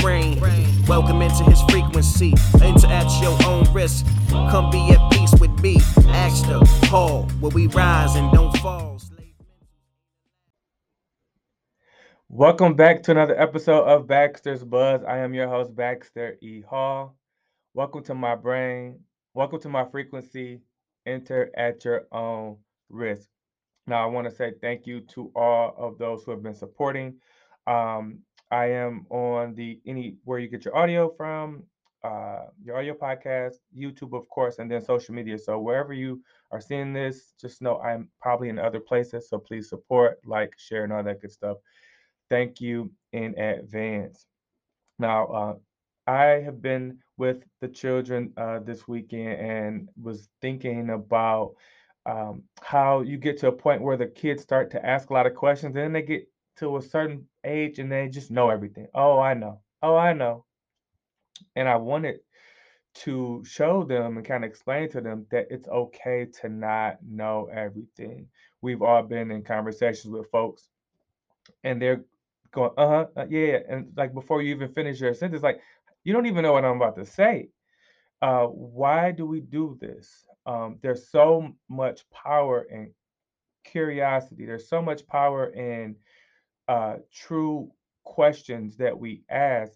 brain. Welcome into his frequency. Enter at your own risk. Come be at peace with me. Ask the Paul, where we rise and don't fall. Welcome back to another episode of Baxter's Buzz. I am your host, Baxter E. Hall. Welcome to my brain. Welcome to my frequency. Enter at your own risk. Now, I want to say thank you to all of those who have been supporting. Um, I am on the anywhere you get your audio from, uh, your audio podcast, YouTube, of course, and then social media. So wherever you are seeing this, just know I'm probably in other places. So please support, like, share, and all that good stuff. Thank you in advance. Now, uh, I have been with the children uh, this weekend and was thinking about um, how you get to a point where the kids start to ask a lot of questions, and then they get to a certain age and they just know everything. Oh, I know. Oh, I know. And I wanted to show them and kind of explain to them that it's okay to not know everything. We've all been in conversations with folks and they're going, uh-huh, uh, yeah, and like before you even finish your sentence, like you don't even know what I'm about to say. Uh, why do we do this? Um, there's so much power in curiosity. There's so much power in uh, true questions that we ask.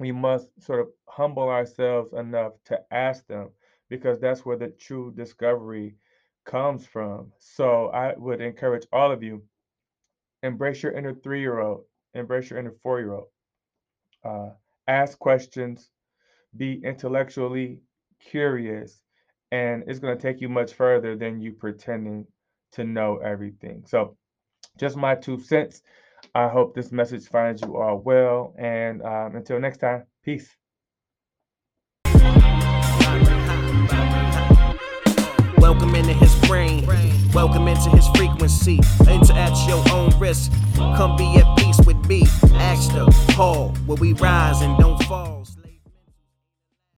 We must sort of humble ourselves enough to ask them because that's where the true discovery comes from. So I would encourage all of you embrace your inner three year old, embrace your inner four year old. Uh, ask questions, be intellectually curious, and it's going to take you much further than you pretending to know everything. So, just my two cents. I hope this message finds you all well. And um, until next time, peace. Welcome into his brain. Welcome into his frequency. Enter at your own risk. Come be at peace with me. Ask the Paul, where we rise and don't fall.